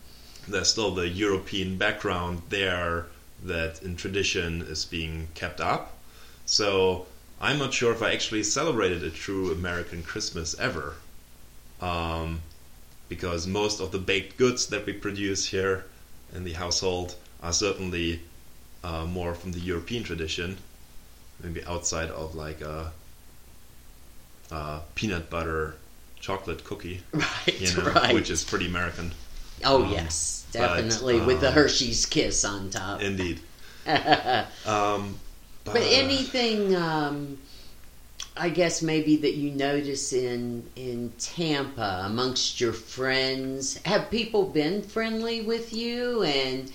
There's still the European background there that in tradition is being kept up. So I'm not sure if I actually celebrated a true American Christmas ever. Um, because most of the baked goods that we produce here in the household are certainly uh, more from the European tradition, maybe outside of like a, a peanut butter chocolate cookie, Right, you know, right. which is pretty American. oh um, yes, but, definitely with the um, Hershey's Kiss on top. Indeed. but Um, but, anything, um, I guess maybe that you notice in in Tampa amongst your friends, have people been friendly with you and?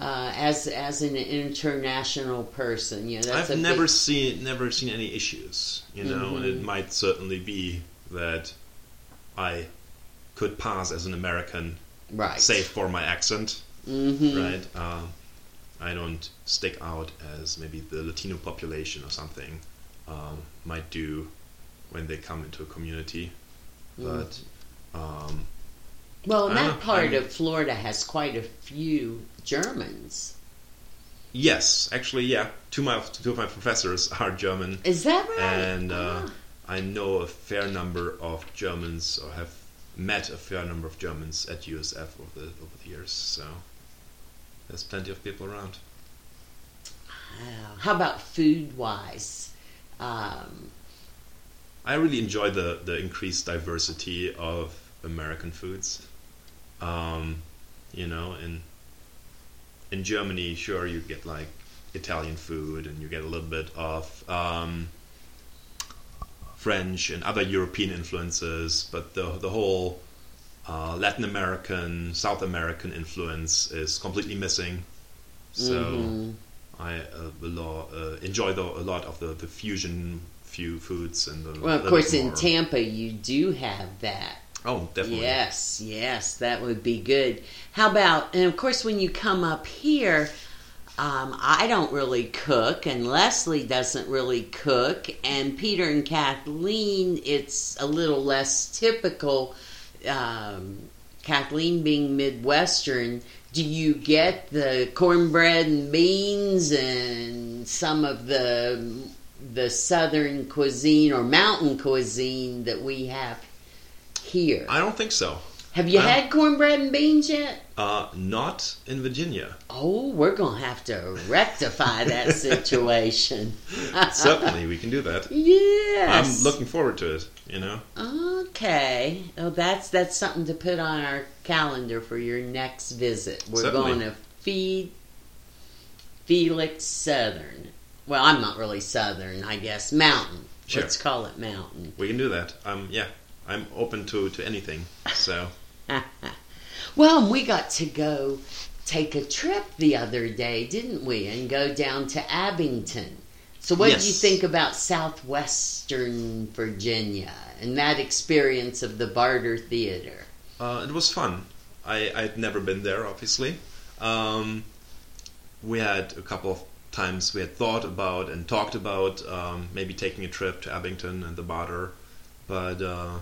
Uh, as as an international person, you know, that's I've never big, seen never seen any issues, you know, and it Mhm. might certainly be that I could pass as an American, right, save for my accent, hmm right? Um, I don't stick out as maybe the Latino population or something um, might do when they come into a community, but um, Well, that know, part of Florida has quite a few Germans. yes, actually, yeah, two of my two of my professors are German. Is that right? and uh, Ah. I know a fair number of Germans, or have met a fair number of Germans at USF over the over the years. So there's plenty of people around. Wow. How about food wise? Um, I really enjoy the the increased diversity of American foods. Um, you know, in in Germany, sure you get like Italian food, and you get a little bit of um, French and other European influences, but the the whole uh, Latin American, South American influence is completely missing. So mhm. I uh, lo- uh, enjoy the, a lot of the, the fusion few foods and the well, of course, in Tampa, you do have that. Oh, definitely. Yes, yes, that would be good. How about, and of course, when you come up here, um, I don't really cook, and Leslie doesn't really cook, and Peter and Kathleen, it's a little less typical. Um, Kathleen being Midwestern, do you get the cornbread and beans and some of the the southern cuisine or mountain cuisine that we have here? I don't think so. Have you Um, had cornbread and beans yet? Uh, not in Virginia. Oh, we're gonna have to rectify that situation. Certainly, we can do that. Yes. I'm looking forward to it. You know. Okay. Oh, that's that's something to put on our calendar for your next visit. We're Certainly. going to feed Felix Southern. Well, I'm not really Southern, I guess. Mountain. Sure. Let's call it Mountain. We can do that. Um, yeah, I'm open to to anything. So well, we got to go take a trip the other day, didn't we? And go down to Abingdon. So, what did you think about southwestern Virginia and that experience of the Barter Theater? uh, it was fun. I I'd never been there, obviously. Um, we had a couple of times we had thought about and talked about um, maybe taking a trip to Abingdon and the Barter, but uh,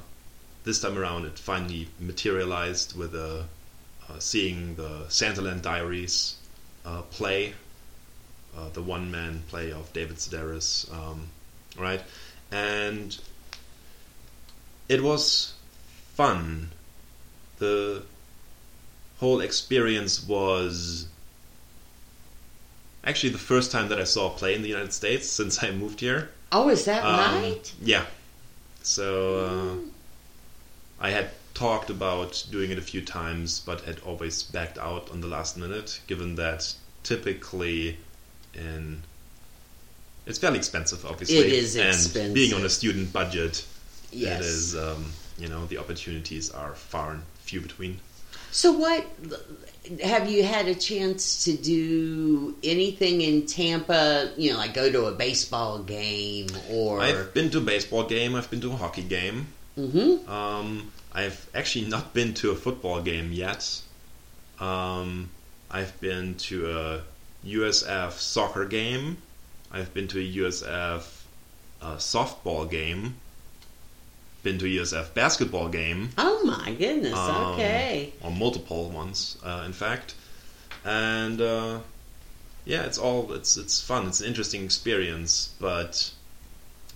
this time around it finally materialized with uh, uh, seeing the Santaland Diaries uh, play, uh, the one-man play of David Sedaris, um, right? And it was fun. The whole experience was actually the first time that I saw a play in the United States since I moved here. Oh, is that Um, right? Yeah. So uh, I had talked about doing it a few times, but had always backed out on the last minute, given that typically in it's fairly expensive, obviously. It is and expensive. being on a student budget, Yes. it is. Um, you know, the opportunities are far and few between. So what have you had a chance to do anything in Tampa, you know, like go to a baseball game or I've been to a baseball game. I've been to a hockey game. Mhm. Um, I've actually not been to a football game yet. Um, I've been to a USF soccer game. I've been to a USF uh, softball game. Been to a USF basketball game. Oh my goodness. Um, okay. or multiple ones, uh, in fact. And uh, yeah, it's all it's it's fun. It's an interesting experience, but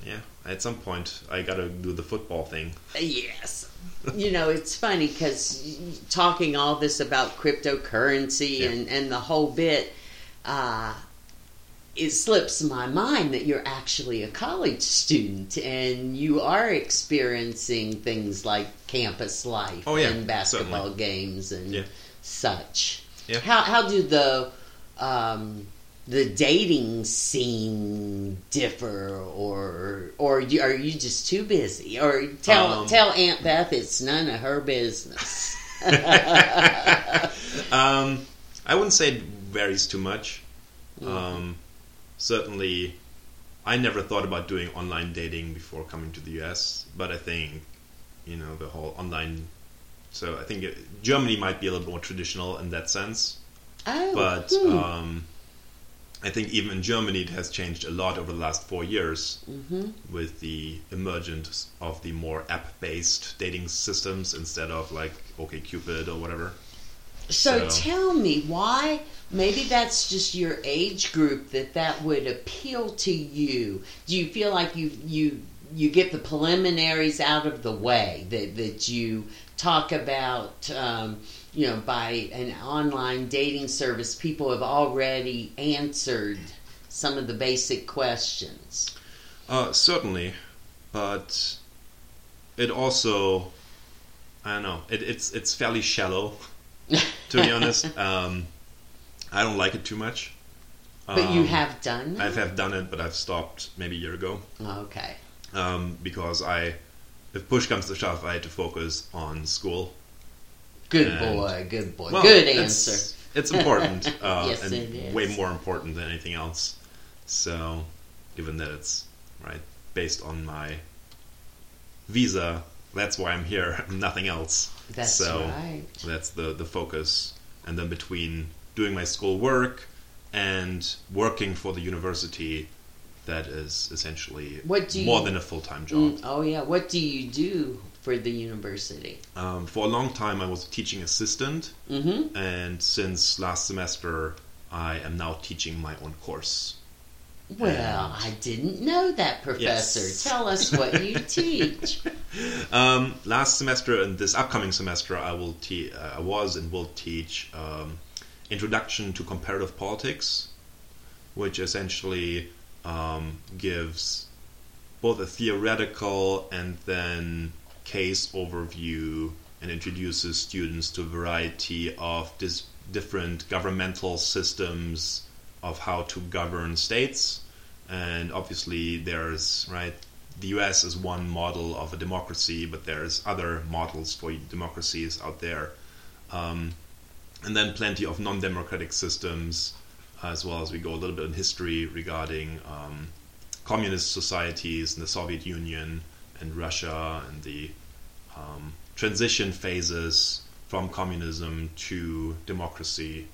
yeah, at some point I gotta do the football thing. Yes. you know, it's funny because talking all this about cryptocurrency Yeah. and, and the whole bit, uh, it slips my mind that you're actually a college student and you are experiencing things like campus life Oh, yeah, and basketball certainly. games and Yeah. such. Yeah. How how do the um, the dating scene differ, or or you, are you just too busy? Or tell Um, tell Aunt Beth it's none of her business. Um, I wouldn't say it varies too much. Mm-hmm. Um, certainly, I never thought about doing online dating before coming to the US, but I think, you know, the whole online. So I think it, Germany might be a little more traditional in that sense, oh, but hmm. um, I think even in Germany it has changed a lot over the last four years Mhm. with the emergence of the more app-based dating systems instead of like OkCupid or whatever. So, So- tell me why. Maybe that's just your age group that that would appeal to you. Do you feel like you you you get the preliminaries out of the way that that you talk about? Um, you know, by an online dating service, people have already answered some of the basic questions. Uh, certainly, but it also, I don't know, it, it's it's fairly shallow. To be honest, um, I don't like it too much. But you Um, have done? I have done it, but I've stopped maybe a year ago Okay. um, because I, if push comes to shove, I had to focus on school. Good And- boy, good boy. Well, good it's- answer. It's important, uh, Yes, and it is. way more important than anything else. So, given that it's right based on my visa, that's why I'm here. Nothing else. That's so right. that's the the focus. And then between doing my school work and working for the university, that is essentially more you- than a full time job. Mm, oh yeah. What do you do for the university? Um, for a long time, I was a teaching assistant. Mm-hmm. and since last semester I am now teaching my own course. Well, I didn't know that, Professor. Yes. Tell us what you teach. Um, last semester and this upcoming semester, I will te- uh, I was and will teach um, Introduction to Comparative Politics, which essentially um, gives both a theoretical and then case overview and introduces students to a variety of dis- different governmental systems of how to govern states. And obviously, there's right. The U.S. is one model of a democracy, but there's other models for democracies out there, um, and then plenty of non-democratic systems, as well as we go a little bit in history regarding um, communist societies in the Soviet Union and Russia and the um, transition phases from communism to democracy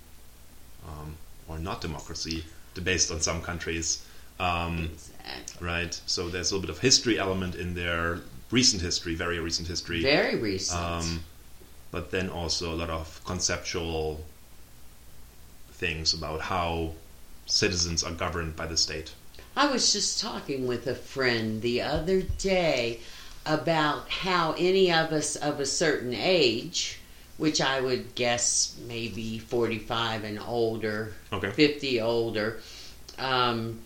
um, or not democracy, based on some countries. Um, Exactly. right? So there's a little bit of history element in there, recent history, very recent history. Very recent. Um, but then also a lot of conceptual things about how citizens are governed by the state. I was just talking with a friend the other day about how any of us of a certain age, which I would guess maybe 45 and older, Okay. 50 older, um,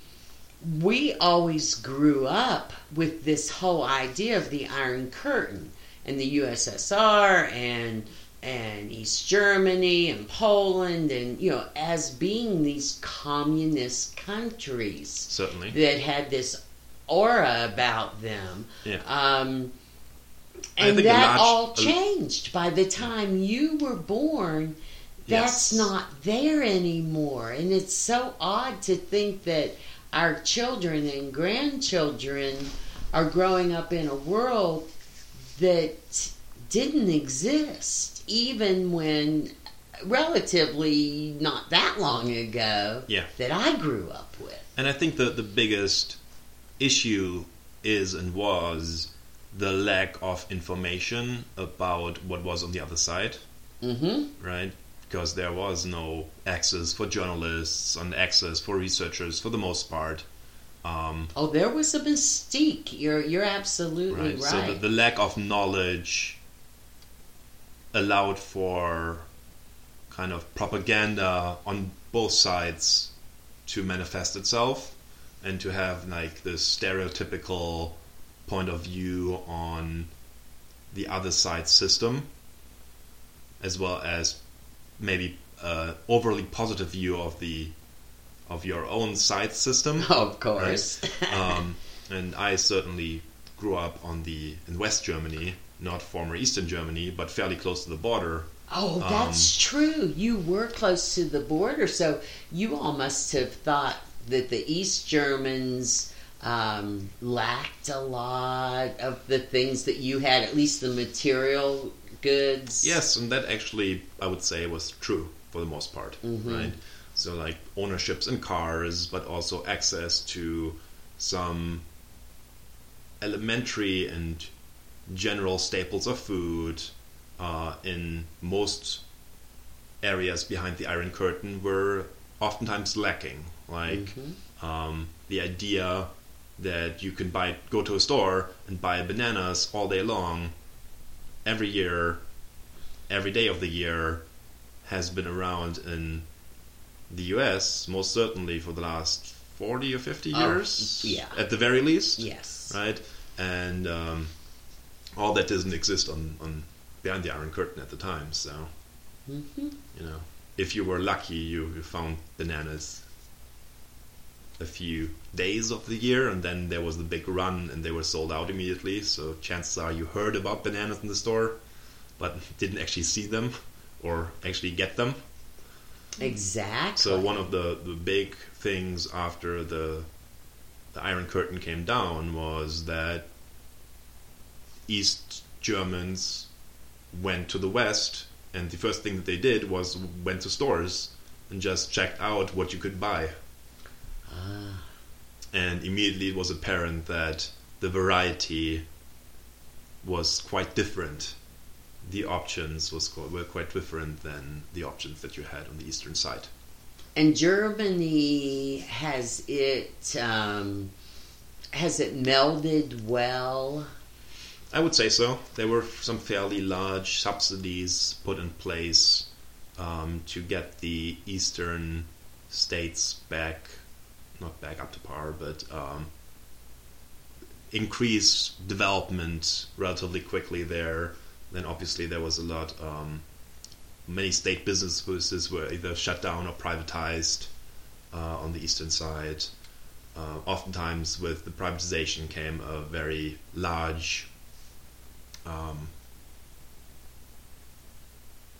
we always grew up with this whole idea of the Iron Curtain. and the USSR and and East Germany and Poland and you know as being these communist countries Certainly. that had this aura about them. Yeah. Um, and that large- all changed by the time you were born. That's Yes. not there anymore. And it's so odd to think that our children and grandchildren are growing up in a world that didn't exist, even when relatively not that long ago Yeah. that I grew up with. And I think the the biggest issue is and was the lack of information about what was on the other side, Mm-hmm. right? Because there was no access for journalists and access for researchers for the most part. Um, Oh, there was a mystique. You're you're absolutely right? right. So the, the lack of knowledge allowed for kind of propaganda on both sides to manifest itself and to have like this stereotypical point of view on the other side's system as well as maybe uh, overly positive view of the of your own side system of course. um, and I certainly grew up on the in West Germany, not former Eastern Germany, but fairly close to the border. oh, that's um, true. You were close to the border, so you all must have thought that the East Germans um, lacked a lot of the things that you had, at least the material goods. Yes, and that actually I would say was true for the most part, Mhm. right? So like ownerships in cars, but also access to some elementary and general staples of food uh, in most areas behind the Iron Curtain were oftentimes lacking. Like Mhm. um, the idea that you can buy go to a store and buy bananas all day long every year every day of the year has been around in the US most certainly for the last 40 or 50 Oh, years yeah. at the very least Yes. right and um, all that doesn't exist on, on behind the iron curtain at the time so hmm you know. If you were lucky you, you found bananas a few days of the year and then there was the big run and they were sold out immediately so chances are you heard about bananas in the store but didn't actually see them or actually get them. Exactly. so one of the, the big things after the the Iron Curtain came down was that East Germans went to the West, and the first thing that they did was went to stores and just checked out what you could buy. Ah, And immediately it was apparent that the variety was quite different. The options was qu- were quite different than the options that you had on the eastern side. and Germany has it um, has it melded well. I would say so. There were some fairly large subsidies put in place um, to get the eastern states back, not back up to par, but um, increase development relatively quickly there. Then obviously there was a lot. Um, many state businesses were either shut down or privatized uh, on the eastern side. Uh, oftentimes, with the privatization came a very large um,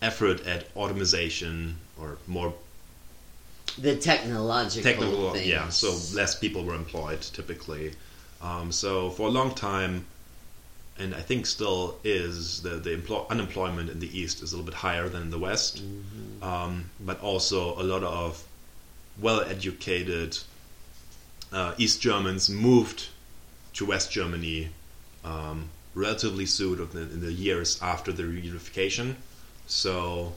effort at automation or more The technological, technical things. yeah so less people were employed typically um, so for a long time and i think still is the, the emplo- unemployment in the east is a little bit higher than in the west Mhm. um, but also a lot of well educated uh, East Germans moved to West Germany um, relatively soon in the years after the reunification. So,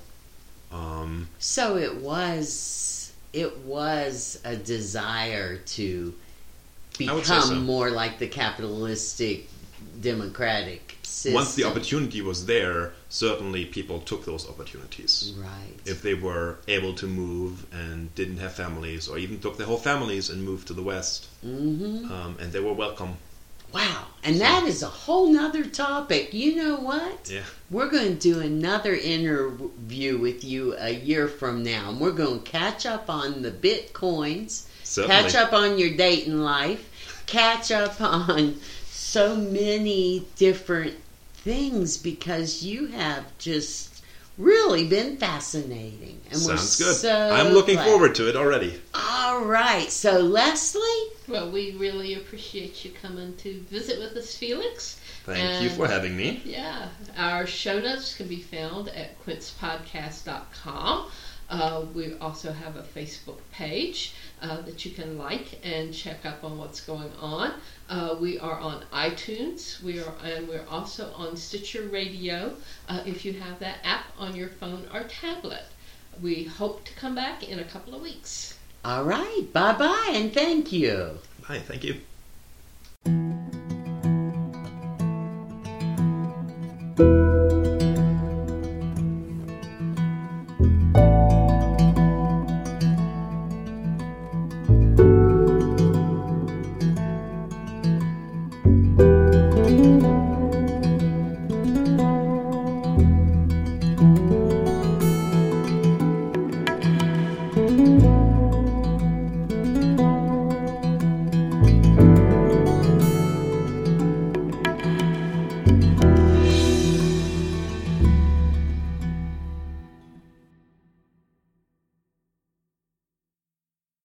um, So it was it was a desire to I would say become so. more like the capitalistic democratic system. once the opportunity was there, certainly people took those opportunities. right. If they were able to move and didn't have families, or even took their whole families and moved to the West, hmm um, and they were welcome. Wow. And that is a whole nother topic. You know what? Yeah. We're going to do another interview with you a year from now. And we're going to catch up on the bitcoins, Certainly. catch up on your dating life, catch up on so many different things because you have just really been fascinating. And we're Sounds good. so I'm looking glad. forward to it already. All right. So, Leslie, Well, we really appreciate you coming to visit with us, Felix. Thank you for having me. Yeah, our show notes can be found at quincepodcast.com. Uh, we also have a Facebook page uh, that you can like and check up on what's going on. Uh, we are on iTunes. We are, and we're also on Stitcher Radio uh, if you have that app on your phone or tablet. We hope to come back in a couple of weeks. All right. Bye bye, and thank you. Bye. Thank you. Thank you.